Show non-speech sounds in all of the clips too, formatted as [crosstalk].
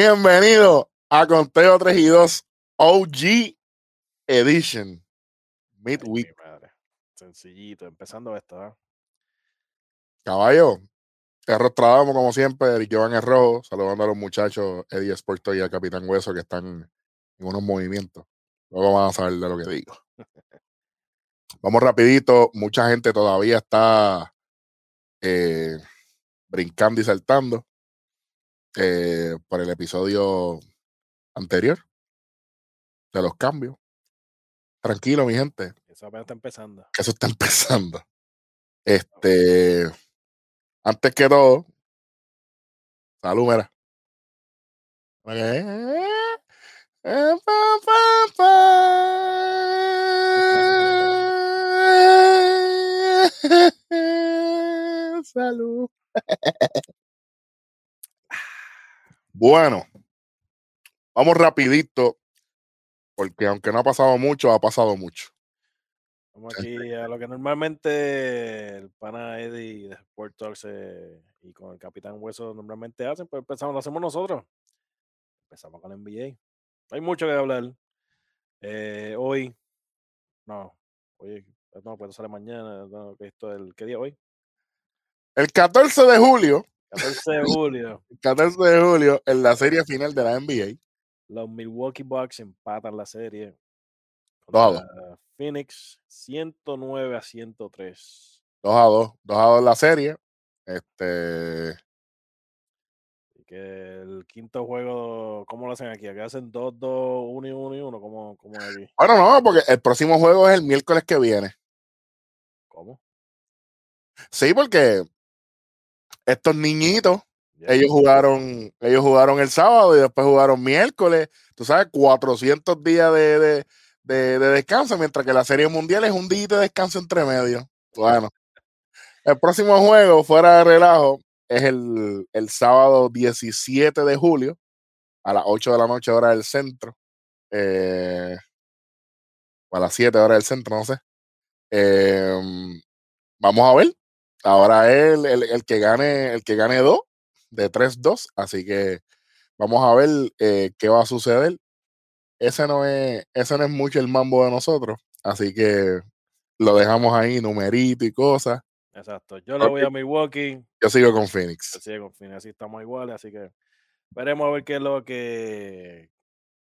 Bienvenido a Conteo 3 y 2 OG Edition Midweek. Sencillito, empezando esto. ¿eh? Caballo, Errostradamos como siempre, Eric Jovan es rojo, saludando a los muchachos Eddie Sporto y al Capitán Hueso que están en unos movimientos. Luego van a saber de lo que digo. [laughs] Vamos rapidito, mucha gente todavía está eh, brincando y saltando eh, por el episodio anterior de los cambios. Tranquilo, mi gente. Eso apenas está empezando. Eso está [laughs] empezando. Este, antes que todo, salud, mira. [laughs] Salud. [laughs] Bueno, vamos rapidito, porque aunque no ha pasado mucho, ha pasado mucho. Vamos aquí a lo que normalmente el pana Eddie de Sport Talks y con el Capitán Hueso normalmente hacen, pues empezamos, lo hacemos nosotros. Empezamos con el NBA. Hay mucho que hablar. Eh, hoy, no, hoy, no, puede salir mañana, no, esto, el, ¿qué día hoy? El 14 de julio 14 de julio. 14 de julio en la serie final de la NBA. Los Milwaukee Bucks empatan la serie. Dos Phoenix 109 a 103. 2 a 2. 2 a 2 la serie. Este. Que el quinto juego, ¿cómo lo hacen aquí? Aquí hacen 2, 2, 1 y 1 y 1. ¿Cómo, cómo es aquí? Bueno, no, porque el próximo juego es el miércoles que viene. ¿Cómo? Sí, porque estos niñitos, ellos jugaron, ellos jugaron el sábado y después jugaron miércoles. Tú sabes, 400 días de, descanso, mientras que la Serie Mundial es un día de descanso entre medio. Bueno, el próximo juego, fuera de relajo, es el, sábado 17 de julio a las 8 de la noche, hora del centro. Eh, a las 7 horas del centro, no sé. Em, vamos a ver ahora es el, el, que gane, el que gane dos, de 3-2. Así que vamos a ver eh, qué va a suceder. Ese no es, ese no es mucho el mambo de nosotros. Así que lo dejamos ahí, numerito y cosas. Exacto. Yo le voy a Milwaukee. Yo sigo con Phoenix. Yo sigo con Phoenix. Así estamos iguales. Así que veremos a ver qué es lo que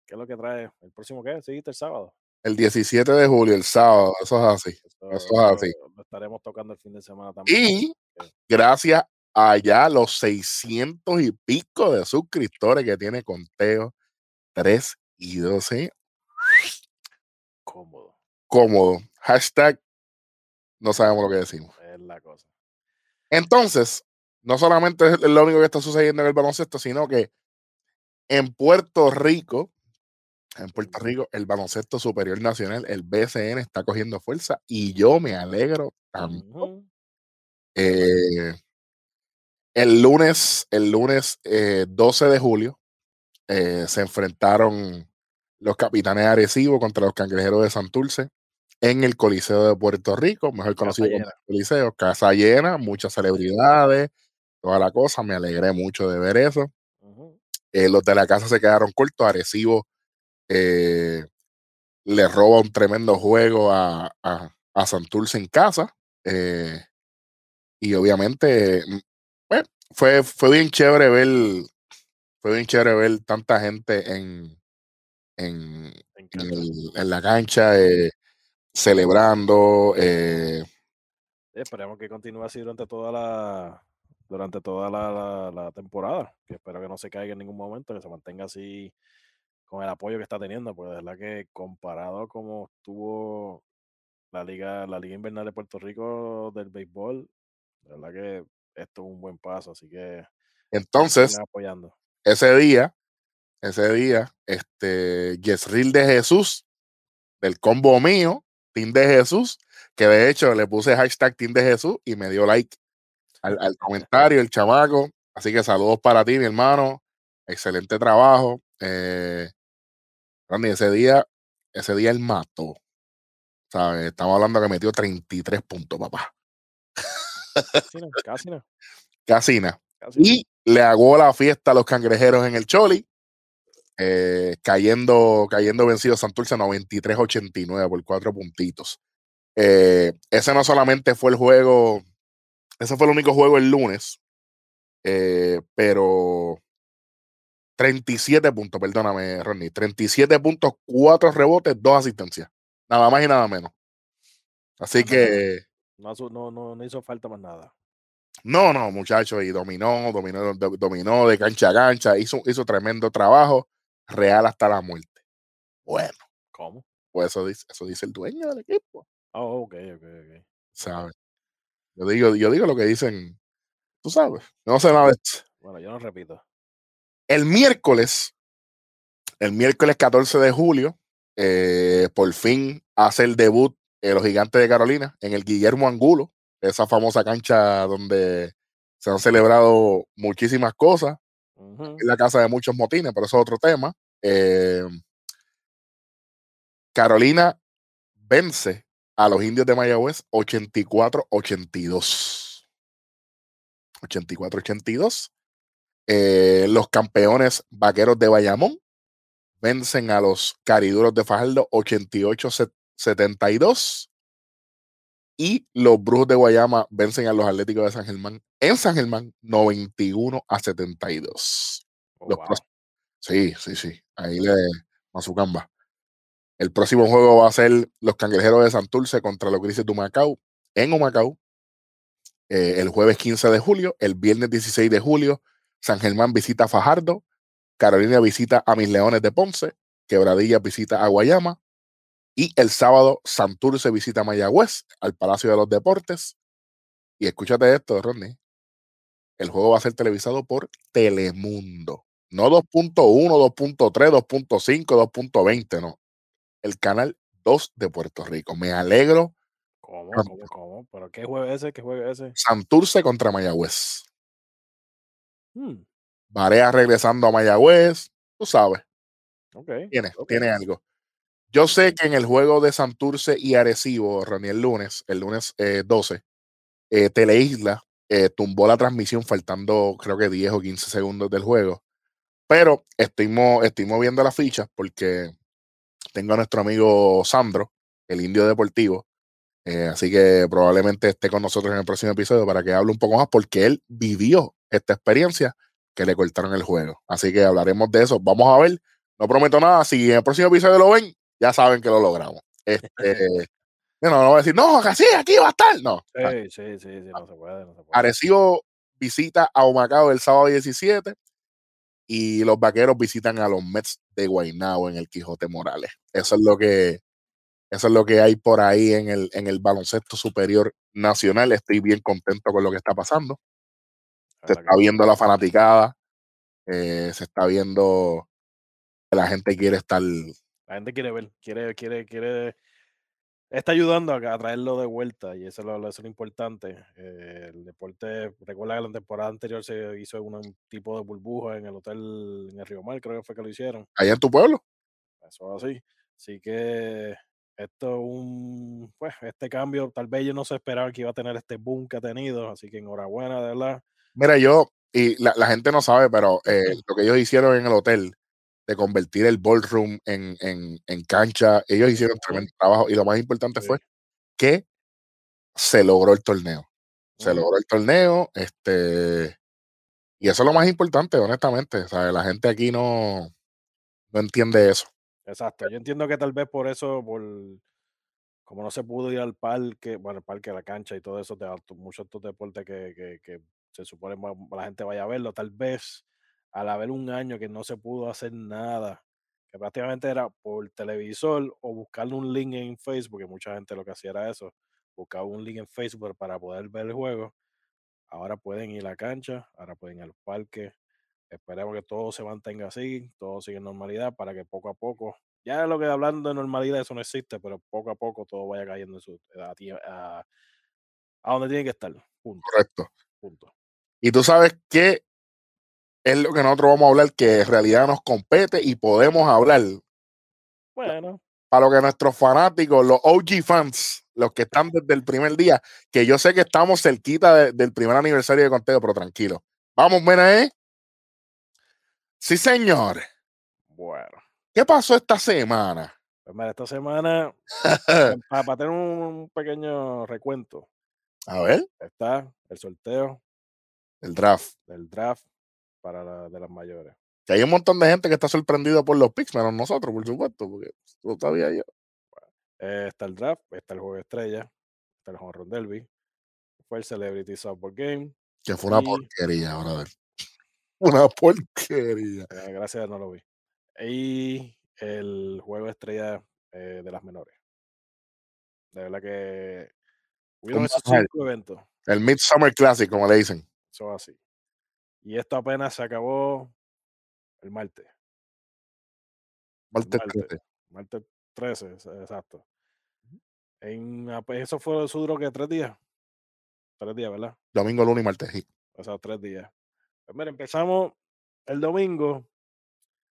qué es lo que trae el próximo que es, el sábado. El 17 de julio, el sábado, eso es así. Eso, es así. Lo estaremos tocando el fin de semana también. Y gracias a ya los 600 y pico de suscriptores que tiene Conteo 3 y 12. Cómodo. Cómodo. Hashtag no sabemos lo que decimos. Es la cosa. Entonces, no solamente es lo único que está sucediendo en el baloncesto, sino que en Puerto Rico en Puerto Rico, el baloncesto superior nacional, el BCN, está cogiendo fuerza y yo me alegro tanto. Eh, el lunes, el lunes 12 eh, de julio, eh, se enfrentaron los capitanes agresivos contra los cangrejeros de Santurce en el Coliseo de Puerto Rico, mejor conocido como Coliseo, casa llena, muchas celebridades, toda la cosa. Me alegré mucho de ver eso. los de la casa se quedaron cortos, agresivos eh, le roba un tremendo juego a, a, Santurce en casa. Eh, y obviamente, mm, bueno, fue, fue bien chévere ver, fue bien chévere ver tanta gente en, en, en, la cancha eh, celebrando. Esperemos que continúe así durante toda la durante toda la, la, temporada. Que espero que no se caiga en ningún momento, que se mantenga así con el apoyo que está teniendo, porque de verdad que comparado a cómo estuvo la liga, la liga invernal de Puerto Rico del béisbol, de verdad que esto es un buen paso, así que entonces apoyando. ese día, ese día, este Yesril de Jesús, del combo mío, Team de Jesús, que de hecho le puse hashtag Team de Jesús y me dio like al, al comentario, el chamaco. Así que saludos para ti, mi hermano. Excelente trabajo. Eh, Randy, ese día, ese día él mató. ¿Sabes? Estamos hablando que metió 33 puntos, papá. Casi no. Casi y le hago la fiesta a los cangrejeros en el Choli. Eh, cayendo, cayendo vencido Santurce 93-89 por cuatro puntitos. Eh, ese no solamente fue el juego, ese fue el único juego el lunes, eh, pero 37 puntos, perdóname, Ronnie, 37 puntos, 4 rebotes, 2 asistencias. Nada más y nada menos. Así que. No, no, no, hizo falta más nada. No, no, muchachos, y dominó, dominó, dominó de cancha a cancha, hizo, hizo tremendo trabajo, real hasta la muerte. Bueno. ¿Cómo? Pues eso dice, eso dice el dueño del equipo. Oh, ok, ok, ok. ¿Sabes? Yo digo, yo digo lo que dicen, tú sabes, no sé nada de esto. Bueno, yo no repito. El miércoles, el miércoles 14 de julio, eh, por fin hace el debut eh, los gigantes de Carolina en el Guillermo Angulo, esa famosa cancha donde se han celebrado muchísimas cosas. En la casa de muchos motines, pero eso es otro tema. Eh, Carolina vence a los indios de Mayagüez 84-82. 84-82. Eh, los campeones vaqueros de Bayamón vencen a los cariduros de Fajardo 88-72. Y los Brujos de Guayama vencen a los Atléticos de San Germán en San Germán 91 a 72. Sí, sí, sí. Ahí le Mazucamba. El próximo juego va a ser los Cangrejeros de Santurce contra los Grises de Humacao en Humacao. Eh, el jueves 15 de julio, el viernes 16 de julio, San Germán visita Fajardo, Carolina visita a mis Leones de Ponce, Quebradilla visita a Guayama y el sábado Santurce visita a Mayagüez al Palacio de los Deportes. Y escúchate esto, Ronnie. El juego va a ser televisado por Telemundo. No 2.1, 2.3, 2.5, 2.20, no. El canal 2 de Puerto Rico. Me alegro. ¿Cómo? ¿Cómo? ¿Cómo? ¿Pero qué juega ese? ¿Qué juega ese? Santurce contra Mayagüez. Hmm. Barea regresando a Mayagüez, tú sabes. Okay, tiene, tiene algo. Yo sé que en el juego de Santurce y Arecibo, Ronnie, el lunes, el lunes 12, eh, eh, Teleisla eh, tumbó la transmisión faltando creo que 10 o 15 segundos del juego. Pero estoy, estoy moviendo la ficha porque tengo a nuestro amigo Sandro, el indio deportivo. así que probablemente esté con nosotros en el próximo episodio para que hable un poco más porque él vivió esta experiencia que le cortaron el juego. Así que hablaremos de eso. Vamos a ver. No prometo nada. Si en el próximo episodio lo ven, ya saben que lo logramos. Este, [laughs] no, no voy a decir, no, que sí, aquí va a estar. No. Sí, sí, sí, no se puede. No se puede. Arecibo visita a Humacao el sábado 17 y los vaqueros visitan a los Mets de Guaynabo en el Quijote Morales. Eso es lo que, eso es lo que hay por ahí en el, en el baloncesto superior nacional. Estoy bien contento con lo que está pasando se está viendo la fanaticada, eh, se está viendo que la gente quiere estar. La gente quiere ver, quiere, quiere, quiere. Está ayudando a, traerlo de vuelta y eso es lo, importante. Eh, el deporte, recuerda que la temporada anterior se hizo un tipo de burbuja en el hotel en el Río Mar, creo que fue que lo hicieron. Allá en tu pueblo. Eso así. Así que esto un, pues, este cambio, tal vez yo no se esperaba que iba a tener este boom que ha tenido, así que enhorabuena, de verdad. Mira, yo, y la, gente no sabe, pero eh, lo que ellos hicieron en el hotel, de convertir el ballroom en, en, cancha, ellos hicieron tremendo trabajo. Y lo más importante fue que se logró el torneo. Se logró el torneo, este, y eso es lo más importante, honestamente. O la gente aquí no, no entiende eso. Exacto. Yo entiendo que tal vez por eso, por como no se pudo ir al parque, bueno, el parque, a la cancha y todo eso, de muchos estos deportes que, que se supone que la gente vaya a verlo. Tal vez al haber un año que no se pudo hacer nada, que prácticamente era por televisor o buscarle un link en Facebook, que mucha gente lo que hacía era eso, buscaba un link en Facebook para poder ver el juego. Ahora pueden ir a la cancha, ahora pueden ir al parque. Esperemos que todo se mantenga así, todo siga en normalidad para que poco a poco, ya lo que hablando de normalidad, eso no existe, pero poco a poco todo vaya cayendo en su, a, a donde tiene que estar. Punto. Correcto. Punto. Y tú sabes que es lo que nosotros vamos a hablar, que en realidad nos compete y podemos hablar. Bueno. Para lo que nuestros fanáticos, los OG fans, los que están desde el primer día, que yo sé que estamos cerquita del primer aniversario de Conteo, pero tranquilo, Vamos, mira, ¿eh? Sí, señor. Bueno. ¿Qué pasó esta semana? Pues mira, esta semana, [laughs] para, tener un pequeño recuento. A ver. Está el sorteo. El draft. El draft para la, de las mayores. Que hay un montón de gente que está sorprendido por los picks, menos nosotros, por supuesto, porque no sabía yo. Eh, está el draft, está el juego estrella, está el home run derby, fue el Celebrity Softball Game. Que fue una porquería, ahora ver. [laughs] Una porquería. Eh, gracias, no lo vi. Y el juego estrella eh, de las menores. De verdad que hubieron esos cinco eventos. El Midsummer Classic, como le dicen. Eso así. Y esto apenas se acabó el martes. Martes, 13. Martes 13, exacto. En, eso fue, eso duró que tres días. Tres días, ¿verdad? Domingo, lunes y martes. O sea, tres días. Pues mira, empezamos el domingo.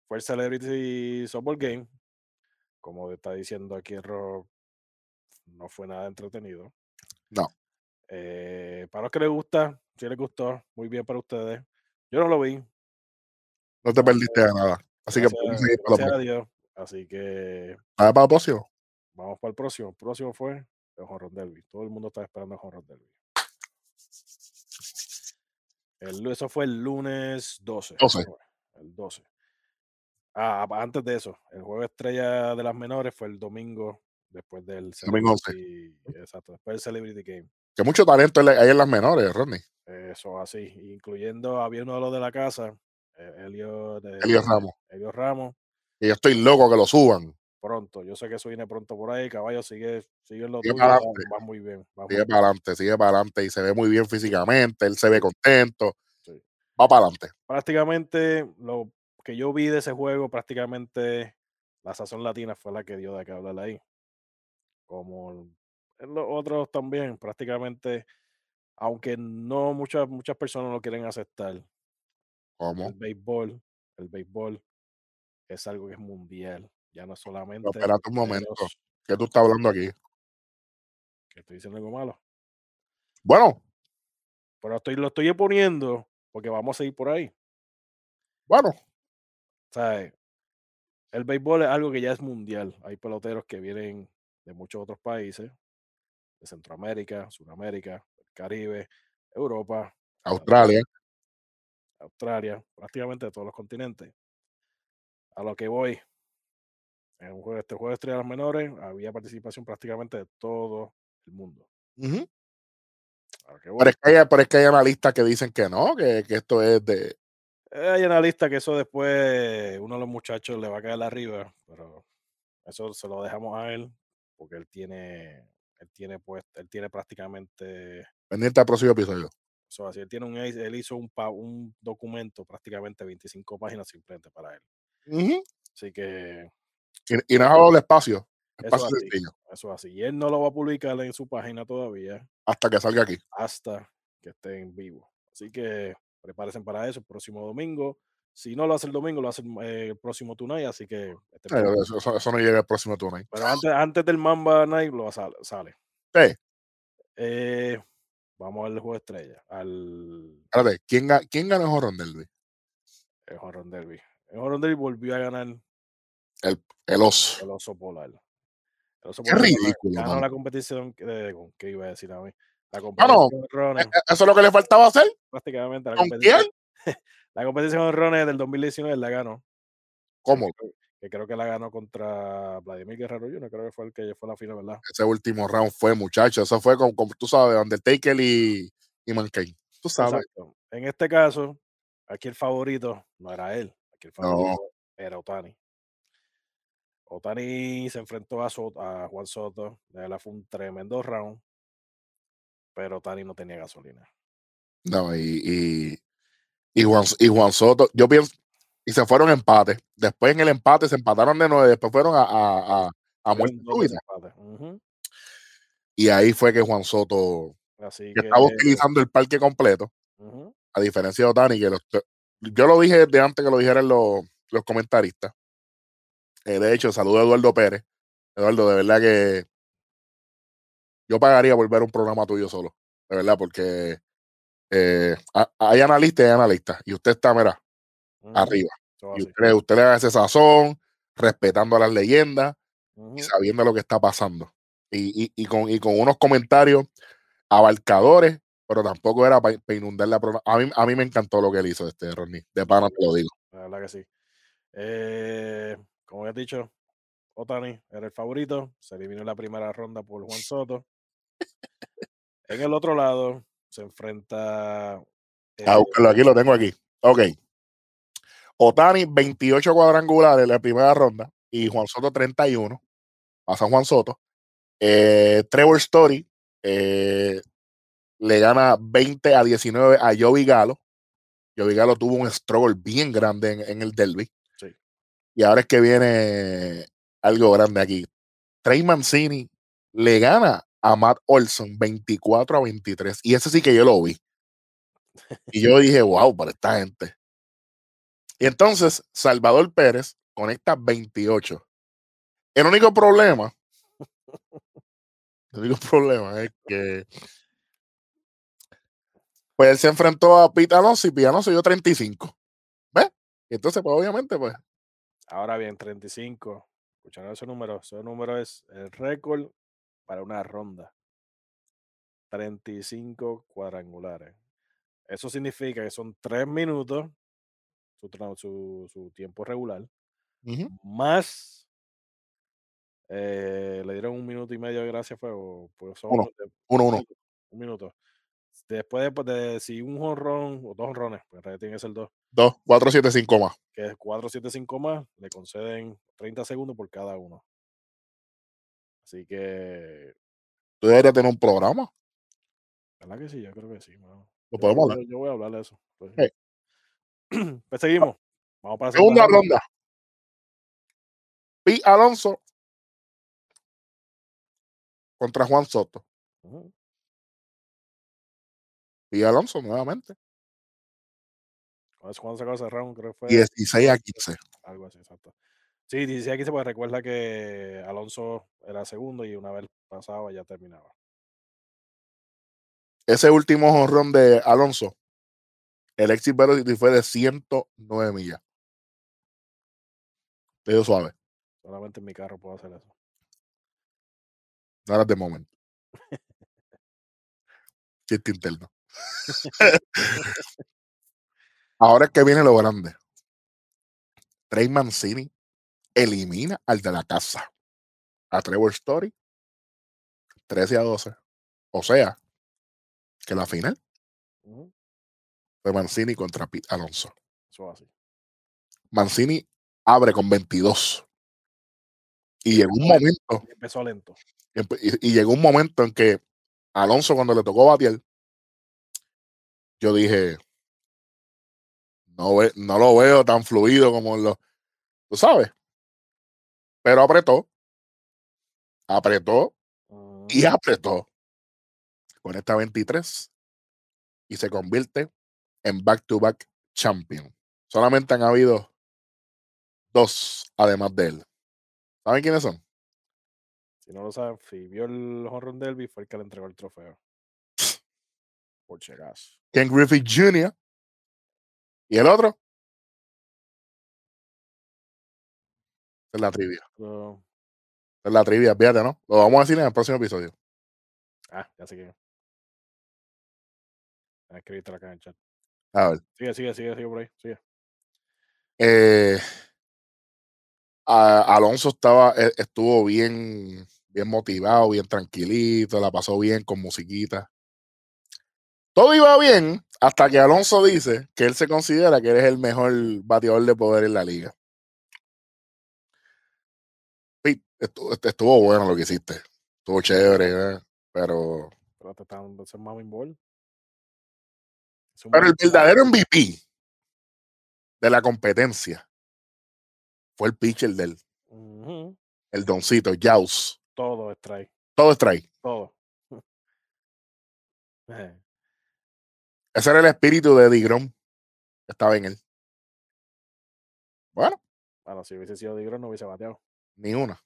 Fue el Celebrity Softball Game. Como está diciendo aquí el Rock, no fue nada entretenido. No. Eh, para los que les gusta, si les gustó, muy bien para ustedes. Yo no lo vi. No te perdiste de nada. Así que gracias a Dios. Así que. ¿Vamos para el próximo? Vamos para el próximo. El próximo fue el Horror Derby. Todo el mundo está esperando el Horror Derby. El, eso fue el lunes 12. 12. El 12. Ah, antes de eso, el juego estrella de las menores fue el domingo después del domingo Exacto, después del Celebrity Game. Que mucho talento hay en las menores, Rodney. Eso así, incluyendo había uno de los de la casa, eh, Elio, de, Elio Ramos. Elio Ramos. Y yo estoy loco que lo suban. Pronto, yo sé que eso viene pronto por ahí. Caballo sigue, sigue en lo sigue tuyo, va, va, muy bien. Va sigue muy para adelante, sigue para adelante y se ve muy bien físicamente, él se ve contento. Sí. Va para adelante. Prácticamente lo que yo vi de ese juego, prácticamente la sazón latina fue la que dio de que hablar ahí. Como en los otros también, prácticamente, aunque no muchas, muchas personas lo quieren aceptar. ¿Cómo? El béisbol, el béisbol es algo que es mundial, ya no solamente. No, espérate un momento. ¿Qué tú estás hablando aquí? Que estoy diciendo algo malo. Bueno. Pero estoy, lo estoy poniendo porque vamos a ir por ahí. Bueno. Sea, el béisbol es algo que ya es mundial. Hay peloteros que vienen de muchos otros países, de Centroamérica, Sudamérica, Caribe, Europa, Australia. Australia, prácticamente todos los continentes. A lo que voy, en un juego, este juego de estrellas menores había participación prácticamente de todo el mundo. Uh -huh. pero, es que hay, pero es que hay analistas que dicen que no, que, que esto es de, hay analistas que eso después uno de los muchachos le va a caer arriba, pero eso se lo dejamos a él porque él tiene, él tiene pues, él tiene prácticamente pendiente al próximo episodio. Eso así, él tiene un, él hizo un, un documento prácticamente 25 páginas simplemente para él. Uh -huh. Así que y, y no ha dado el espacio. Espacio eso, así, eso así. Y él no lo va a publicar en su página todavía. Hasta que salga aquí. Hasta que esté en vivo. Así que prepárense para eso el próximo domingo. Si no lo hace el domingo, lo hace eh, el próximo Tonight, así que... Este eh, eso, eso, eso, no llega el próximo Tonight. Pero antes, antes del Mamba Night lo sale. sale. Sí. Eh, vamos al juego estrella. Al... Espérate, ¿quién, ¿quién ganó el Horror Derby? El Horror Derby. El Horror Derby volvió a ganar... El, el oso. El oso polar. El oso Qué polar ridículo. Ganó man. la competición... Eh, ¿Qué iba a decir a mí? La bueno, Rones, eso es lo que le faltaba hacer. Prácticamente. La ¿Con quién? [laughs] la competición de Rones del 2019 la ganó. ¿Cómo? Que, que, creo que la ganó contra Vladimir Guerrero Jr., creo que fue el que fue la final, ¿verdad? Ese último round fue, muchacho. Eso fue como, como tú sabes, Undertaker y, y Mankind. Tú sabes. Exacto. En este caso, aquí el favorito no era él. Aquí el favorito no. era Otani. Otani se enfrentó a, Soto, a Juan Soto. Fue un tremendo round pero Tani no tenía gasolina. No, y, y, y, Juan, y Juan Soto, yo pienso, y se fueron empate. Después en el empate se empataron de nueve, después fueron a, a, a, a muerte súbita. Uh -huh. Y ahí fue que Juan Soto Así que, estaba utilizando el parque completo, uh -huh. a diferencia de Otani, que los, yo lo dije de antes que lo dijeran los, los comentaristas. Eh, de hecho, saludo a Eduardo Pérez. Eduardo, de verdad que yo pagaría por ver un programa tuyo solo, de verdad, porque eh, hay analistas y hay analistas. Y usted está, mira, arriba. Y usted, usted, le da ese sazón, respetando a las leyendas y sabiendo lo que está pasando. Y, y, con, y con unos comentarios abarcadores, pero tampoco era para inundar la A mí, a mí me encantó lo que él hizo, este Ronnie. De pana te lo digo. La verdad que sí. Eh, como he dicho, Otani era el favorito. Se eliminó en la primera ronda por Juan Soto. en el otro lado se enfrenta. Ah, aquí lo tengo aquí. Ok. Otani, 28 cuadrangulares en la primera ronda y Juan Soto 31. Pasa Juan Soto. Eh, Trevor Story eh, le gana 20 a 19 a Joey Galo. Joey Galo tuvo un struggle bien grande en, el Derby. Y ahora es que viene algo grande aquí. Trey Mancini le gana a Matt Olson 24 a 23. Y ese sí que yo lo vi. Y yo dije, wow, para esta gente. Y entonces Salvador Pérez conecta 28. El único problema, el único problema es que pues él se enfrentó a Pete Alonso y Pete Alonso dio 35. ¿Ves? Entonces, pues obviamente, pues. Ahora bien, 35. Escucharon ese número. Ese número es el récord para una ronda. 35 cuadrangulares. Eso significa que son 3 minutos su, tiempo regular, más eh, le dieron un minuto y medio de gracia, fue pues uno, uno, Un minuto. Después de, de, si un honrón o dos honrones, pues en realidad tiene que ser dos. Dos, cuatro, siete, cinco más. Que es cuatro, siete, cinco más, le conceden 30 segundos por cada uno. Así que. Tú deberías tener un programa. ¿Verdad que sí? Yo creo que sí. Lo podemos hablar. Yo, voy a hablar de eso. Pues. [clears throat] pues seguimos. Vamos para segunda, ronda. Pi Alonso contra Juan Soto. Pi Alonso nuevamente. ¿Cuándo se acabó ese round? Creo que fue 16 a 15. Algo así, exacto. Sí, 16 a 15, pues recuerda que Alonso era segundo y una vez pasaba ya terminaba. Ese último honrón de Alonso el exit velocity fue de 109 millas. Te suave. Solamente en mi carro puedo hacer eso. Nada de momento. Chiste interno. [laughs] Ahora es que viene lo grande. Trey Mancini elimina al de la casa. A Trevor Story. 13 a 12. O sea, que la final de Mancini contra Pete Alonso. Mancini abre con 22. Y llegó un momento. Empezó lento. Y, llegó un momento en que Alonso, cuando le tocó batear, yo dije, no, no lo veo tan fluido como lo. Tú sabes. Pero apretó. Apretó. Y ah. apretó. Con esta 23. Y se convierte en back-to-back champion. Solamente han habido dos, además de él. ¿Saben quiénes son? Si no lo saben, si vio el Horror Derby, fue el que le entregó el trofeo. Por Ken Griffith Jr. ¿Y el otro? Es la trivia. Es la trivia, fíjate, ¿no? Lo vamos a decir en el próximo episodio. Ah, ya sé que. Escribiste acá en el chat. A ver. Sigue, sigue, sigue, sigue por ahí. Sigue. Eh, Alonso estaba, e, estuvo bien, bien motivado, bien tranquilito, la pasó bien con musiquita. Todo iba bien hasta que Alonso dice que él se considera que eres el mejor bateador de poder en la liga. Estuvo, estuvo bueno lo que hiciste. Estuvo chévere, ¿eh? pero. Pero te están más pero el verdadero MVP de la competencia fue el pitcher del el doncito, Jaws. Todo es strike. Todo es strike. Todo. [laughs] Eh. Ese era el espíritu de Digrom. Estaba en él. Bueno. Bueno, si hubiese sido Digrom no hubiese bateado. Ni una.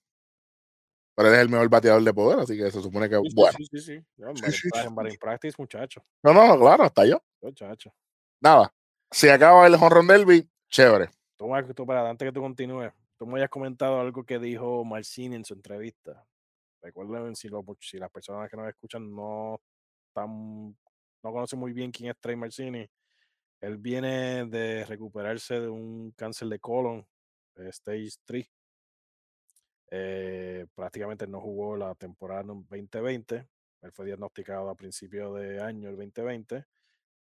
Pero él es el mejor bateador de poder, así que se supone que, Sí, bueno. sí, sí, sí. En batting practice, muchacho. No, no, claro, hasta yo. Muchacho. Nada. Si acaba el Honron Derby, chévere. Marco, tú, para, antes que tú continúes, tú me habías comentado algo que dijo Marcini en su entrevista. Recuerden, si, lo- si las personas que nos escuchan no están, no conocen muy bien quién es Trey Marcini, él viene de recuperarse de un cáncer de colon, de stage 3. Eh, prácticamente no jugó la temporada no- 2020. Él fue diagnosticado a principio de año, el 2020.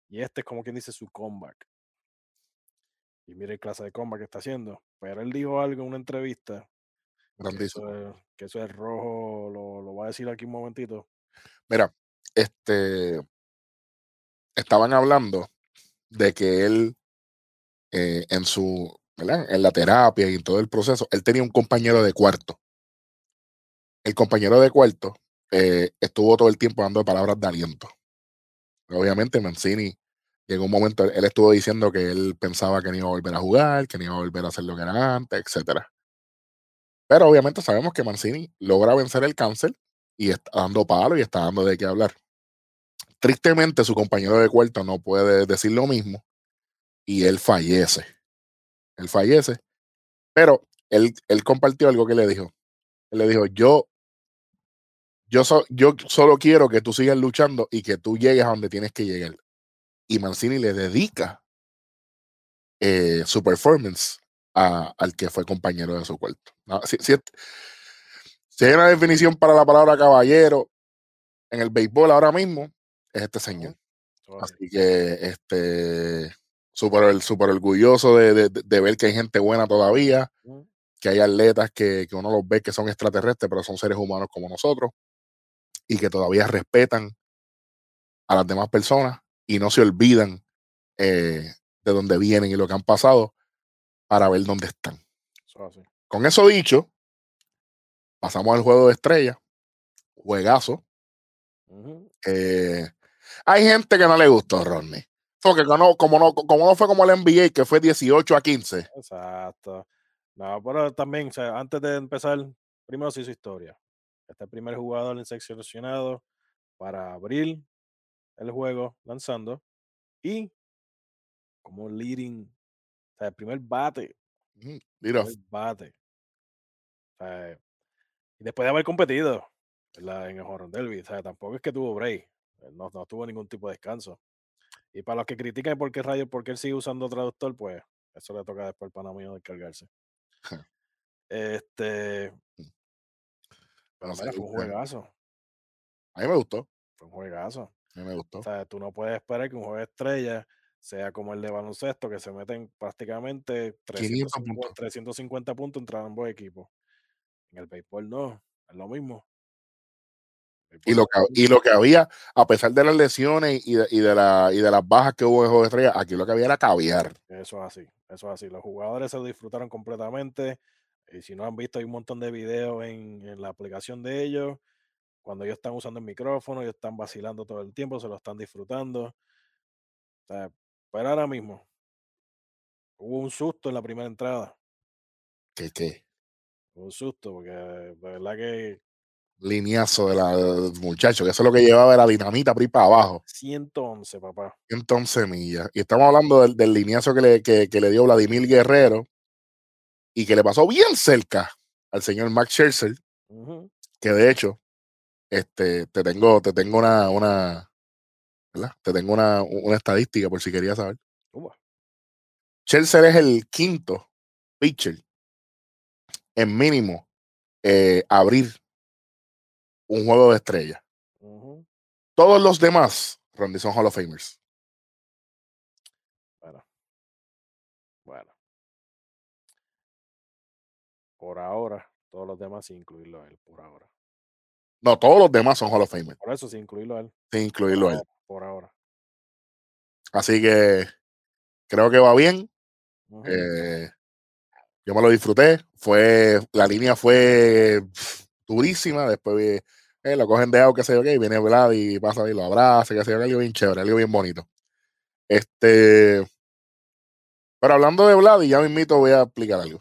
Y este es como quien dice su comeback. Y mire el clase de comeback que está haciendo. Pero él dijo algo en una entrevista. Que Grandísimo. eso, es, que eso es rojo, lo, lo voy a decir aquí un momentito. Mira, este. Estaban hablando de que él, eh, en su. En la terapia y en todo el proceso, él tenía un compañero de cuarto. El compañero de cuarto eh, estuvo todo el tiempo dando palabras de aliento. Obviamente, Mancini llegó un momento, él estuvo diciendo que él pensaba que no iba a volver a jugar, que no iba a volver a hacer lo que era antes, etcétera. Pero obviamente sabemos que Mancini logra vencer el cáncer y está dando palo y está dando de qué hablar. Tristemente, su compañero de cuarto no puede decir lo mismo y él fallece. Él fallece, pero él, él compartió algo que le dijo. Él le dijo, yo, yo, so- yo solo quiero que tú sigas luchando y que tú llegues a donde tienes que llegar. Y Mancini le dedica eh, su performance a- al que fue compañero de su cuarto. No, si, si hay una definición para la palabra caballero en el béisbol ahora mismo, es este señor. Así que, este, súper súper orgulloso de, de- de ver que hay gente buena todavía, que hay atletas que, que uno los ve que son extraterrestres, pero son seres humanos como nosotros, y que todavía respetan a las demás personas y no se olvidan eh, de dónde vienen y lo que han pasado para ver dónde están. Eso así. Con eso dicho, pasamos al juego de estrella, juegazo. Eh, hay gente que no le gustó, Rodney. Porque como, no, como no fue como el NBA, que fue 18 a 15. Exacto. No, pero también, o sea, antes de empezar, primero se hizo historia. Este primer jugador en seleccionado para abrir el juego lanzando y como leading, o sea, el primer bate, primer bate. O sea, y después de haber competido ¿verdad? en el Horror Derby, o sea, tampoco es que tuvo break, eh, no, no tuvo ningún tipo de descanso. Y para los que critican por qué rayos, por qué él sigue usando traductor, pues eso le toca después al pana mío descargarse. Este, pero sé, mira, fue un eh, juegazo, a mí me gustó. fue un juegazo. A mí me gustó. O sea, tú no puedes esperar que un juego de estrella sea como el de baloncesto, que se meten prácticamente 500 350, puntos. 350 puntos entre ambos equipos. En el béisbol no, es lo mismo. Y lo, que, y lo que había, a pesar de las lesiones y de, y de, la, y de las bajas que hubo en juego de estrella, aquí lo que había era caviar. Eso es así, eso es así. Los jugadores se lo disfrutaron completamente. Y si no han visto, hay un montón de videos en, en la aplicación de ellos. Cuando ellos están usando el micrófono, ellos están vacilando todo el tiempo, se lo están disfrutando. O sea, pero ahora mismo hubo un susto en la primera entrada. Que Hubo un susto, porque de verdad que lineazo de la del muchacho, que eso es lo que llevaba era dinamita por ahí para abajo. 111, papá. 111 millas. Y estamos hablando del, del lineazo que le, que, que le dio Vladimir Guerrero y que le pasó bien cerca al señor Max Scherzer, que de hecho, este, te tengo, te tengo una, una, ¿verdad? Te tengo una, una estadística por si querías saber. Scherzer es el quinto pitcher en mínimo eh, abrir un juego de estrella. Todos los demás, Randy, son Hall of Famers. Bueno. Bueno. Por ahora, todos los demás sin incluirlo a él, por ahora. No, todos los demás son Hall of Famers, Por eso sin incluirlo a él. sin Por incluirlo a él. ahora. Por ahora. Así que creo que va bien. Eh, yo me lo disfruté. Fue, la línea fue durísima. Después vi- eh, lo cogen de agua, que sé yo qué, y viene Vlad y pasa y lo abraza, que sé yo qué, algo bien chévere, algo bien bonito. Este, pero hablando de Vlad, y ya mismito voy a explicar algo.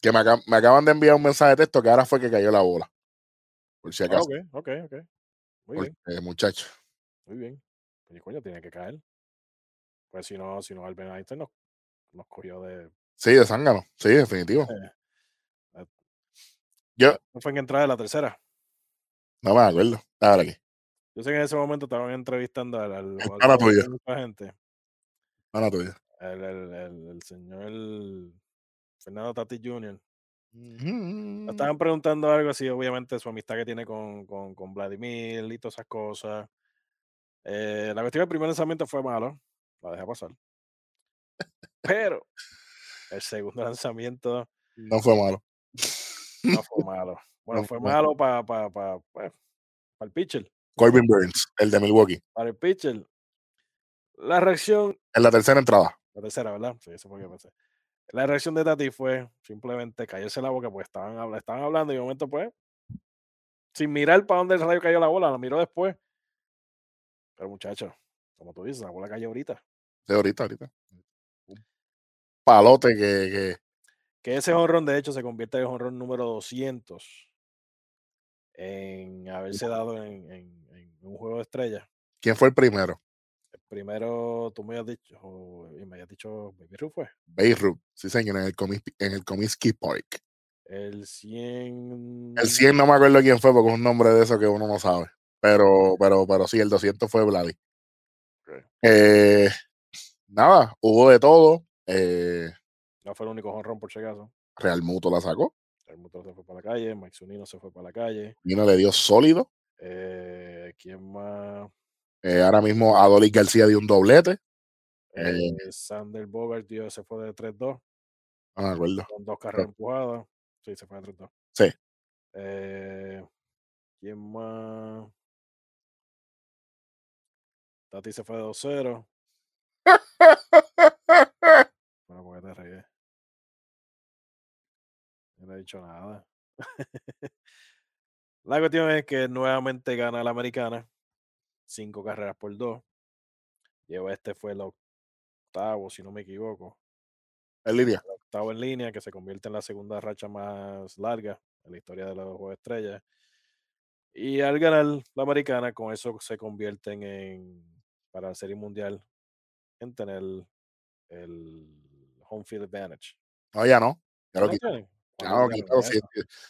Que me, me acaban de enviar un mensaje de texto que ahora fue que cayó la bola. por si Ah, acaso. ok, ok, ok. Muy bien, porque, muchacho. muy bien. Oye, coño, tiene que caer. Pues si no, si no, Albert Einstein nos, nos cogió de. Sí, de zángano. Sí, definitivo. eh, Yo no fue en entrada de la tercera. No me acuerdo. Ahora aquí. Yo sé que en ese momento estaban entrevistando al, al pana tuyo. mucha gente. Mala tuya. El, el, el, el señor Fernando Tati Jr. Ujú. estaban preguntando algo así, obviamente, su amistad que tiene con, con, con Vladimir y todas esas cosas. Eh, la cuestión del primer lanzamiento fue malo, la dejé pasar. Pero el segundo [laughs] lanzamiento No fue malo. no fue malo. Bueno, No fue fue. malo para pa, pa, pues, el pitcher. Corbin Burns, el de Milwaukee. Para el pitcher. La reacción, En la tercera entrada. la tercera, ¿verdad? Sí, eso fue lo que pensé. La reacción de Tati fue simplemente callarse la boca, pues estaban, estaban hablando y de momento, pues, sin mirar para dónde el rayo cayó la bola, la miró después. Pero muchacho, como tú dices, la bola cayó ahorita. Sí, ahorita, ahorita. Un palote que, que Que ese honrón, de hecho, se convierte en el honrón número 200 en haberse dado en, en- en un juego de estrellas. ¿Quién fue el primero? El primero, tú me habías dicho, o- y me habías dicho, Baby Ruth fue. Beirut. Sí, señor, en el, Comis- en el Comiskey Park. El 100. El 100 no me acuerdo quién fue porque es un nombre de eso que uno no sabe. Pero, pero, pero sí, el 200 fue Vladi. Eh, nada, hubo de todo. Eh, No fue el único honrón, por si acaso. Real Muto la sacó. El motor se fue para la calle, Mike Zunino se fue para la calle. Vino le dio sólido. Eh, ¿Quién más? Eh, ahora mismo Adolis García dio un doblete. Eh, Eh, Sander Bogart dio, se fue de 3-2, no me acuerdo. con dos carreras empujadas. Sí, se fue de 3-2. Sí. Eh, ¿Quién más? Tati se fue de 2-0. [laughs] Bueno, porque te regué. No he dicho nada. [laughs] la cuestión es que nuevamente gana la americana. Cinco carreras por dos. Lleva este fue el octavo, si no me equivoco. En línea. el octavo en línea, que se convierte en la segunda racha más larga en la historia de los Juegos de Estrellas. Y al ganar la americana, con eso se convierten en, para la Serie Mundial, en tener el home field advantage. No, ya no. Ya ¿Cuándo lo tienen quitó.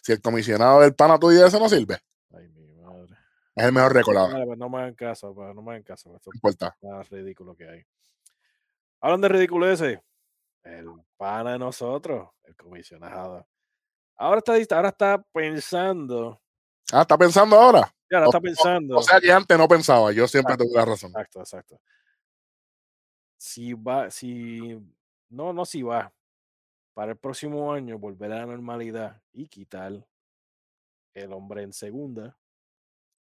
Si, el comisionado del pana tuyo ese no sirve, Ay, mi madre. es el mejor recordado. Mira, pues no me hagan caso, pues, no me hagan caso. Esto No importa. es más ridículo que hay. Hablan de ridiculeces. El pana de nosotros, el comisionado. Ahora está, ahora está pensando. Ah, está pensando ahora. Y ahora O- está pensando. O sea que antes no pensaba. Yo siempre tuve la razón. Exacto, exacto. Si va, si. No, no si va. Para el próximo año volver a la normalidad y quitar el hombre en segunda,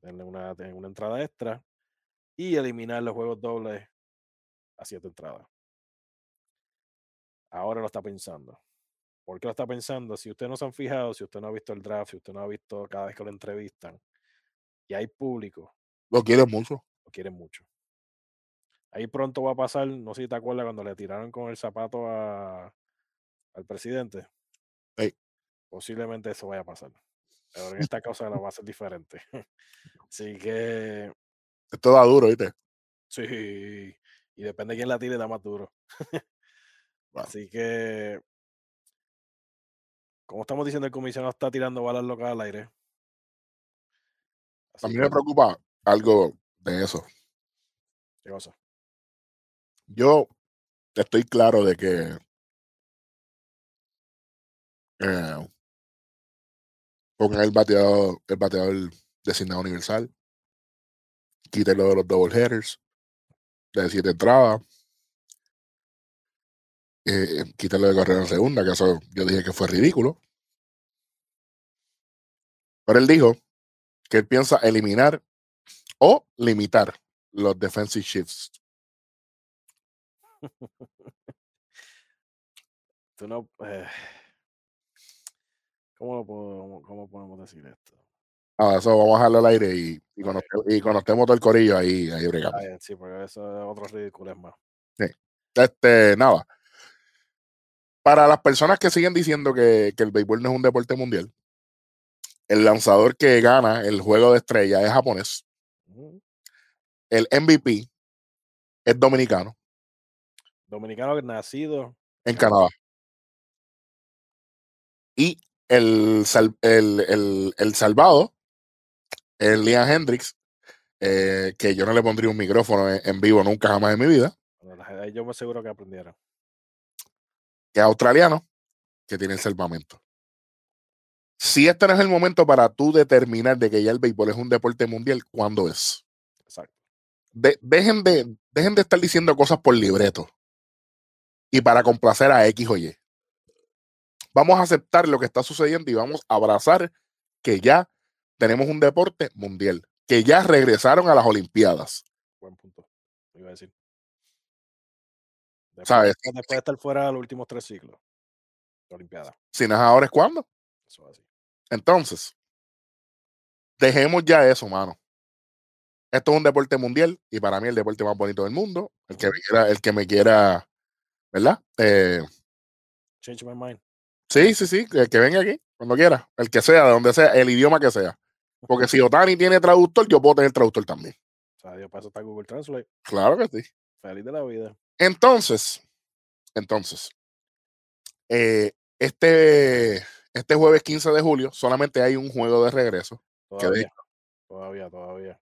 darle una, una entrada extra y eliminar los juegos dobles a siete entradas. Ahora lo está pensando. ¿Por qué lo está pensando? Si ustedes no se han fijado, si usted no ha visto el draft, si usted no ha visto cada vez que lo entrevistan y hay público, Lo quieres mucho. lo quieren mucho. Ahí pronto va a pasar, no sé si te acuerdas cuando le tiraron con el zapato a, al presidente. Posiblemente eso vaya a pasar. Pero en [laughs] esta cosa la va a ser diferente. [laughs] Así que Esto da duro, ¿viste? sí. Y depende de quién la tire, da más duro. [laughs] Wow. Así que, como estamos diciendo, el comisionado está tirando balas locas al aire. A mí que, me preocupa algo de eso. ¿qué cosa? Yo estoy claro de que eh, pongan el bateador, el bateador designado universal, quítenlo de los double headers de siete entradas, eh, quítenlo de correr en segunda, que eso yo dije que fue ridículo. Pero él dijo que él piensa eliminar o limitar los defensive shifts. [laughs] Tú no. eh, ¿cómo, lo puedo- cómo podemos decir esto? Ah, eso vamos a dejarlo al aire y, y, cuando, y cuando estemos todo el corillo ahí, ahí bregamos. Ah, sí, porque eso es otro ridículo más. Este, nada. Para las personas que siguen diciendo que, que el béisbol no es un deporte mundial, El lanzador que gana el juego de estrella es japonés. El MVP es dominicano. Dominicano nacido en Canadá. Y el, el, el, salvado, el Liam Hendrix, eh, que yo no le pondría un micrófono en, vivo nunca jamás en mi vida. yo me aseguro que aprendiera. Que es australiano, que tiene el salvamento. Si este no es el momento para tú determinar de que ya el béisbol es un deporte mundial, ¿cuándo es? Exacto. dejen, de, dejen de estar diciendo cosas por libreto y para complacer a X o Y. Vamos a aceptar lo que está sucediendo y vamos a abrazar que ya tenemos un deporte mundial, que ya regresaron a las Olimpiadas. Buen punto, iba a decir. Después, ¿Sabes? Después de estar fuera de los últimos tres siglos de Olimpiada. Si no es ahora, es cuándo. Eso así. Entonces, dejemos ya eso, mano. Esto es un deporte mundial y para mí el deporte más bonito del mundo. El que me quiera, el que me quiera ¿verdad? Eh, Change my mind. Sí, sí, sí, el que venga aquí, cuando quiera, el que sea, de donde sea, el idioma que sea. Porque si Otani tiene traductor, yo puedo tener traductor también. O sea, Dios, para eso está Google Translate. Claro que sí. Feliz de la vida. Entonces, entonces, eh, este este jueves 15 de julio solamente hay un juego de regreso. Todavía, todavía, todavía.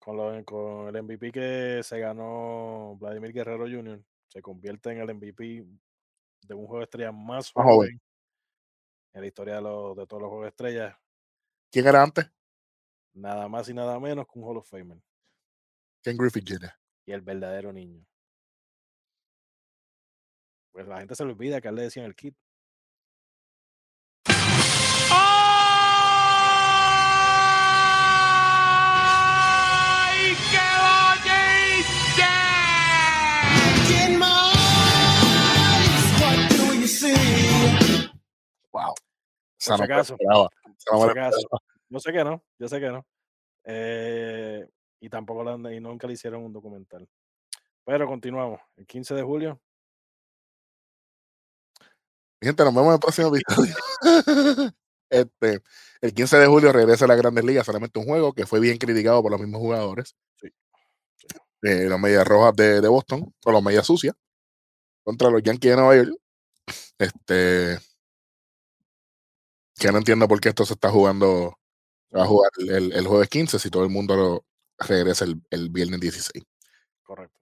Con, lo, con el MVP que se ganó Vladimir Guerrero Jr., se convierte en el MVP de un juego de estrellas más joven, en la historia de, los, de todos los juegos de estrellas. ¿Quién era antes? Nada más y nada menos que un Hall of Famer. Ken Griffith Jr. Y el verdadero niño. Pues la gente se le olvida que él le decían el kit. Wow. No, no sé que no, yo sé que no. Eh, y tampoco la, y nunca le hicieron un documental. Pero continuamos. El 15 de julio. Gente, nos vemos en el próximo episodio. [laughs] este, el 15 de julio regresa a la Grandes Ligas, solamente un juego que fue bien criticado por los mismos jugadores. Sí. Eh, los medias rojas de, de, Boston, o los medias sucias, contra los Yankees de Nueva York. Este, que no entiendo por qué esto se está jugando, va a jugar el, el, jueves 15 si todo el mundo lo regresa el, el, viernes 16. Correcto.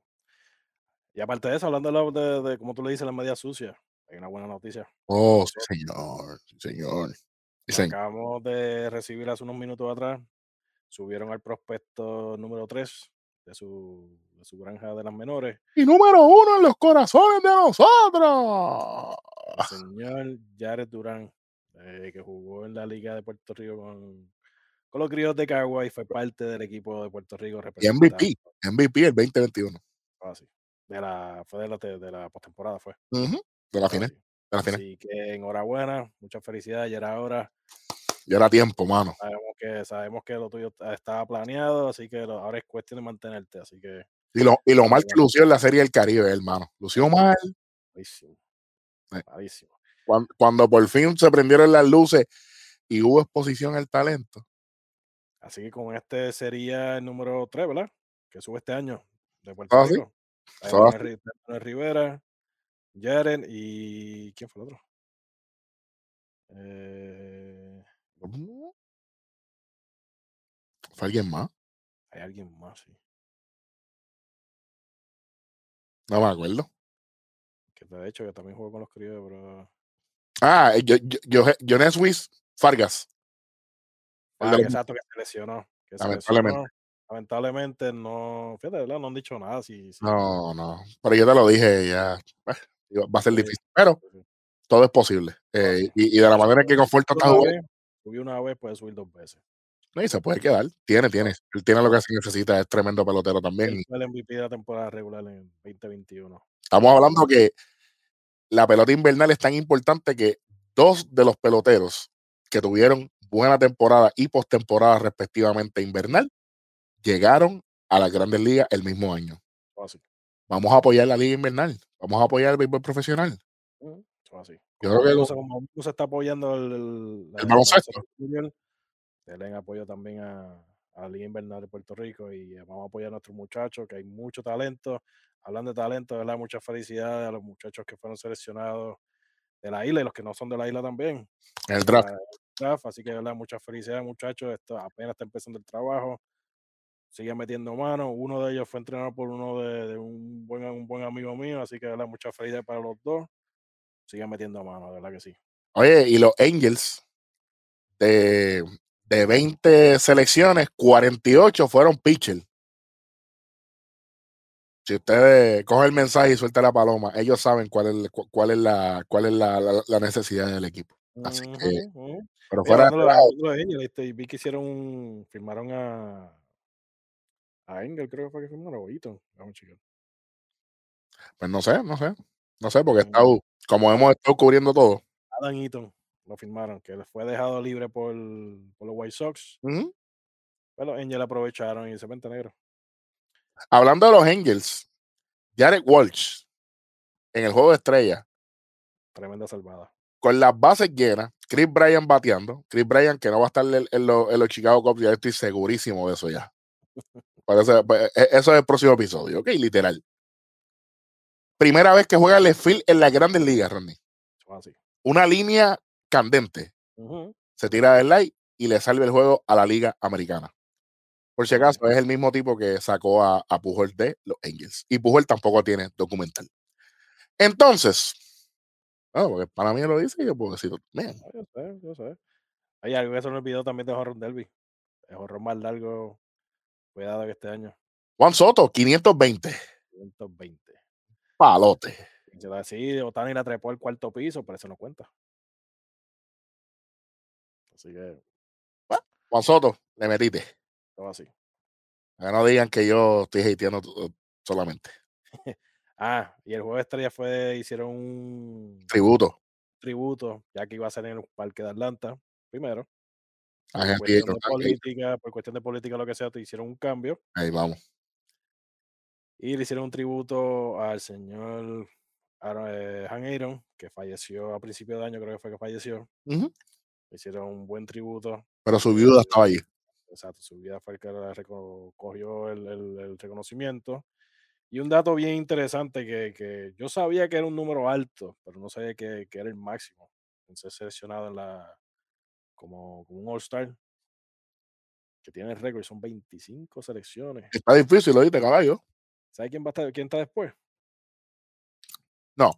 Y aparte de eso, hablando de, de, como tú le dices, la media sucia, hay una buena noticia. Oh, señor, señor. Acabamos de recibir hace unos minutos atrás, subieron al prospecto número 3 de su, de su granja de las menores. Y número uno en los corazones de nosotros. El señor Jared Durán. Eh, que jugó en la Liga de Puerto Rico con, con los críos de Cagua y fue parte del equipo de Puerto Rico. Y MVP, MVP el 2021. Ah, sí. De la, fue de la, de la postemporada, fue. De la final. Así que enhorabuena, muchas felicidades, ya era hora. Ya era tiempo, mano. Sabemos que, sabemos que lo tuyo estaba planeado, así que ahora es cuestión de mantenerte, así que. Y lo, y lo mal que lució en la Serie del Caribe, hermano. Lució mal. Malísimo. Malísimo cuando, por fin se prendieron las luces y hubo exposición al talento. Así que con este sería el número 3, ¿verdad? Que sube este año de Puerto ¿Ah, Rico. ¿Ah, Rivera, Jaren y. ¿Quién fue el otro? Eh... ¿Fue alguien más? Hay alguien más, sí. No me acuerdo. Que de hecho que también jugó con los criollos, pero. Ah, yo, yo, yo, Fargas. Ah, exacto, que se lesionó. Que lamentablemente. Lamentablemente no, fíjate, ¿verdad? no han dicho nada. Si, No, no, pero yo te lo dije, ya va a ser difícil, pero todo es posible. Eh, y, y, de la manera en que Conforto está jugando. Subió una vez, puede subir dos veces. No, y se puede quedar. Tiene, tiene. Él tiene lo que se necesita, es tremendo pelotero también. fue el MVP de la temporada regular en 2021. Estamos hablando que la pelota invernal es tan importante que dos de los peloteros que tuvieron buena temporada y postemporada respectivamente invernal llegaron a las grandes ligas el mismo año. Vamos a apoyar la liga invernal, vamos a apoyar el béisbol profesional. Yo creo que se está apoyando el, el baloncesto. denle apoyo también a, a la Liga Invernal de Puerto Rico y vamos a apoyar a nuestros muchachos, que hay mucho talento. Hablando de talento, ¿verdad? Muchas felicidades a los muchachos que fueron seleccionados de la isla y los que no son de la isla también. El draft. para el draft. Así que, ¿verdad? Muchas felicidades, muchachos. Esto apenas está empezando el trabajo. Siguen metiendo mano. Uno de ellos fue entrenado por uno de, de un, buen, un buen amigo mío. Así que, ¿verdad? Muchas felicidades para los dos. Siguen metiendo mano, de ¿verdad que sí? Oye, y los Angels de, de 20 selecciones, 48 fueron pitcher. Si ustedes cogen el mensaje y suelta la paloma, ellos saben cuál es, cu- cuál es, la, cuál es la, la- la necesidad del equipo. Así que, pero fuera Angel, este, vi que hicieron un. Firmaron a. A Engel, creo que fue que firmaron, o Eaton. Vamos a checar. pues no sé, no sé. No sé, porque estado- como hemos estado cubriendo todo. Adam Eaton lo firmaron, que fue dejado libre por, por los White Sox. Ujú. Pero los Angels aprovecharon y se vente negro. Hablando de los Angels, Jared Walsh en el juego de estrella, Tremenda salvada. con las bases llenas, Chris Bryan bateando, Chris Bryan que no va a estar en, en los, en los Chicago Cubs, ya estoy segurísimo de eso ya. [laughs] Parece- pues, e- eso es el próximo episodio, ok, literal. Primera vez que juega el field en las grandes ligas, Randy. Así. Una línea candente. Se tira del light y le salve el juego a la liga americana. Por si acaso, es el mismo tipo que sacó a, a Pujol de los Angels. Y Pujol tampoco tiene documental. Entonces, porque para mí lo dice y yo puedo decir, "Man, Ah, yo sé, yo sé. Hay algo que se me olvidó también de Horror Derby. El horror más largo. Cuidado que este año. Juan Soto, 520. 120. Palote. Así, Otani la trepó al cuarto piso, pero eso no cuenta. Así que, Juan Soto, le metiste. Todo así. Que no digan que yo estoy hateando tu- solamente. [laughs] Ah, y el de estrella fue, hicieron un Tributo. tributo, ya que iba a ser en el parque de Atlanta, primero. Por cuestión de política, por cuestión de política, lo que sea, te hicieron un cambio Ahí vamos. y le hicieron un tributo al señor eh, Han Aaron, que falleció a principio de año, creo que fue que falleció. Le hicieron un buen tributo. Pero su eh, viuda estaba allí. Exacto, su vida fue el que cogió el, el- el reconocimiento. Y un dato bien interesante que, que yo sabía que era un número alto, pero no sabía que, que era el máximo en ser seleccionado en la, como, como un All-Star, que tiene el récord, y son 25 selecciones. Está difícil, lo viste, caballo. ¿Sabe quién va a estar, quién está después? No,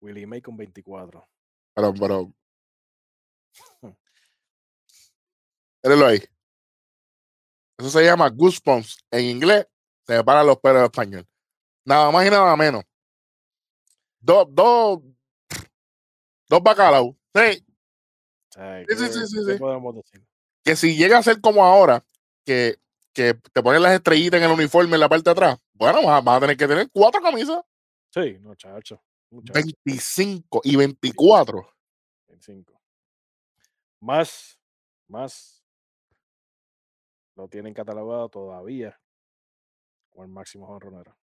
Willie May con 24. pero, pero. [laughs] Mírenlo ahí. Eso se llama goosebumps en inglés. Se me paran los pelos en español. Nada más y nada menos. Dos, dos, dos bacalaos. Sí, Sí, sí, ¿qué- sí, sí, qué sí. podemos decir? que si llega a ser como ahora, que, que te ponen las estrellitas en el uniforme en la parte de atrás, bueno, vas a, vas a tener que tener cuatro camisas, Sí, no, chacho. muchacho, 25 y 24. 25. Más, más lo tienen catalogado todavía como el máximo jonronero.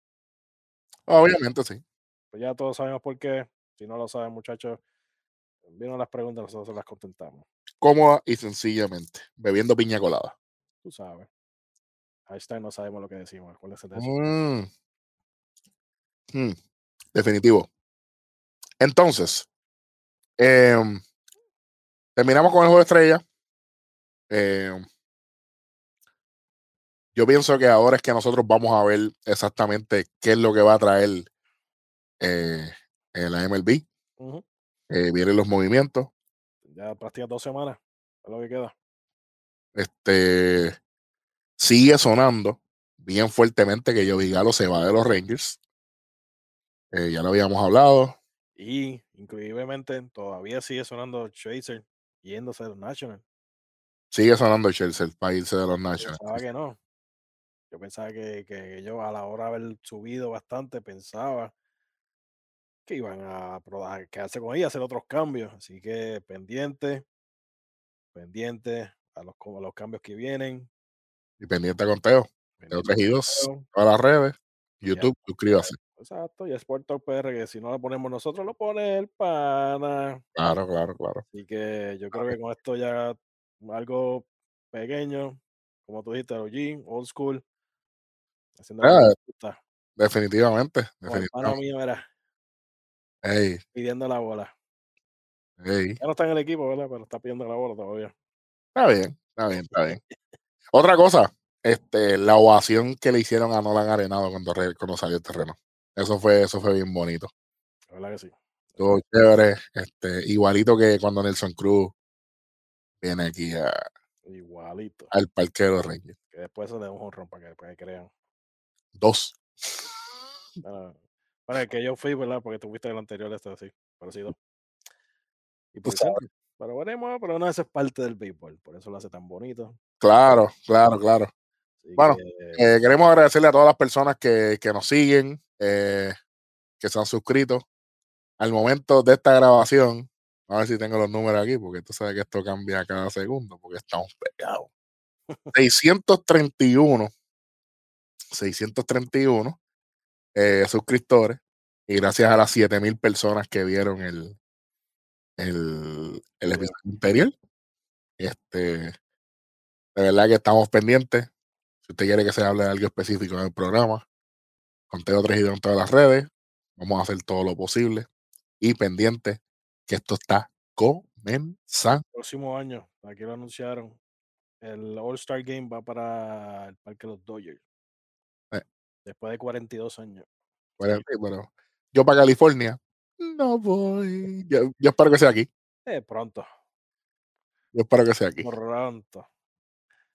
Obviamente sí. Pues ya todos sabemos por qué. Si no lo saben, muchachos, vieron las preguntas, nosotros se las contentamos. Cómoda y sencillamente, bebiendo piña colada. Tú sabes. Hashtag no sabemos lo que decimos. Acuérdense de eso. Mm. Mm, Definitivo. Entonces, em, terminamos con el juego de estrella. Em, yo pienso que ahora es que nosotros vamos a ver exactamente qué es lo que va a traer eh, la MLB. Ujú. Eh, vienen los movimientos. Ya prácticamente dos semanas. Es lo que queda. Este sigue sonando bien fuertemente que Joey Galo se va de los Rangers. Eh, ya lo habíamos hablado. Y increíblemente todavía sigue sonando Chaser yéndose de los Nationals. Sigue sonando Chelsea para irse de los Nationals. pensaba que no. Yo pensaba que, que ellos a la hora de haber subido bastante pensaba que iban a, a quedarse con ella, hacer otros cambios. Así que pendiente, pendiente a los, a los cambios que vienen. Y pendiente con Teo. Teo pendiente 3 y con 2. Teo. Todas las redes. Ya. YouTube, suscríbase. Exacto, y Sport Talk PR, que si no lo ponemos nosotros, lo pone el pana. Claro, claro, claro. Así que yo creo que con esto ya algo pequeño, como tú dijiste, OG, old school. Haciendo Ah, le gusta. definitivamente, definitivamente. mío era Ey, pidiendo la bola. ey. Ya no está en el equipo, ¿verdad? Pero está pidiendo la bola todavía. Está bien, está bien, está bien. Otra cosa, este, la ovación que le hicieron a Nolan Arenado cuando, re- cuando salió el terreno. Eso fue, eso fue bien bonito. La verdad que sí. Estuvo chévere. Este, igualito que cuando Nelson Cruz viene aquí a- Igualito. al parque de los Rangers. Que después se le da un honrón para que, para que crean. Dos. Bueno, bueno, el que yo fui, ¿verdad? Porque tuviste el anterior, este así, parecido. Y centro. Pero veremos, pero no, eso es parte del béisbol, por eso lo hace tan bonito. Claro, claro, claro. Así Bueno, que, Eh, queremos agradecerle a todas las personas que, que nos siguen, eh, que se han suscrito. Al momento de esta grabación, a ver si tengo los números aquí, porque tú sabes que esto cambia cada segundo, porque estamos pegados. [laughs] 631, 631 eh, suscriptores, y gracias a las 7000 personas que vieron el, el, el episodio anterior. Este, de verdad que estamos pendientes. Si usted quiere que se hable de algo específico en el programa, Conteo 3 y en todas las redes. Vamos a hacer todo lo posible. Y pendiente que esto está comenzando. próximo año, aquí lo anunciaron, el All-Star Game va para el Parque de los Dodgers. Después de 42 años. Bueno, pero yo para California no voy. Yo, yo espero que sea aquí. Eh, pronto, Yo espero que sea aquí. pronto.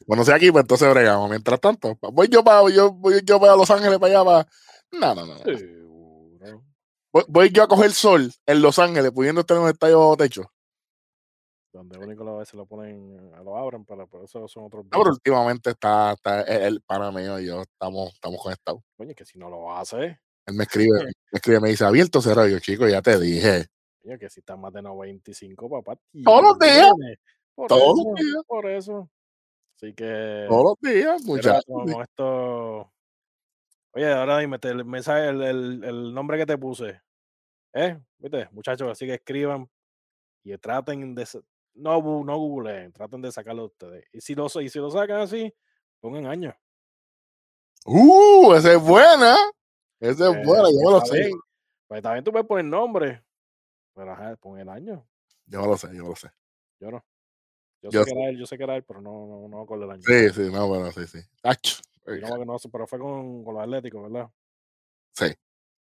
Bueno, sea aquí, pues entonces bregamos. Mientras tanto, voy yo para yo, voy yo para Los Ángeles para allá para. No, no, no. no. Voy, voy yo a coger sol en Los Ángeles, pudiendo en un estadio bajo techo. Donde único a veces lo ponen, lo abren, pero por eso son otros No, pero últimamente está, está el, el pana mío y yo estamos, estamos conectados. Coño, que si no lo hace, Él me escribe, [laughs] me escribe, me dice, abierto o cerrado. Y yo, chico, ya te dije. coño, que si está más de 95, papá. Todos los días. Por todos los días. Por eso. Así que. Todos los días, muchachos. con esto. Oye, ahora dime te- el mensaje, el, el- el nombre que te puse. ¿Eh? ¿Viste? Muchachos, así que escriban y traten de. No, no googleen, traten de sacarlo ustedes. Y si lo, y si lo sacan así, pongan años. Uh, esa es buena. Esa es Eh, buena, yo me lo está sé. Pues también tú puedes poner nombre. Pero ajá, pon el año. Yo lo sé, yo lo sé. Yo no. Yo, Yo sé que era él, yo sé que era él, pero no, no, no acuerdo el año. Sí, sí, no, bueno, sí, sí. Ach, no, no sé, pero fue con, con los Atléticos, ¿verdad? sí,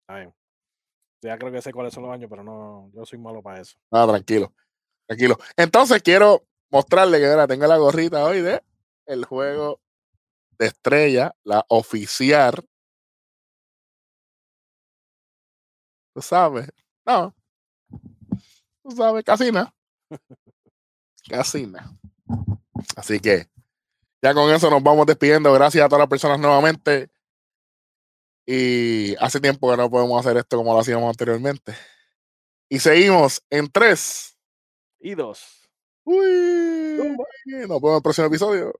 Está bien. Ya creo que sé cuáles son los años, pero no, yo soy malo para eso. no, tranquilo, tranquilo. Entonces quiero mostrarle que ahora tengo la gorrita hoy de el juego de estrella, la oficial. Tú sabes, no, tú sabes, casi nada. [laughs] Casi nada. Así que ya con eso nos vamos despidiendo. Gracias a todas las personas nuevamente. Y hace tiempo que no podemos hacer esto como lo hacíamos anteriormente. Y seguimos en tres. Y dos. Uy, nos vemos en el próximo episodio.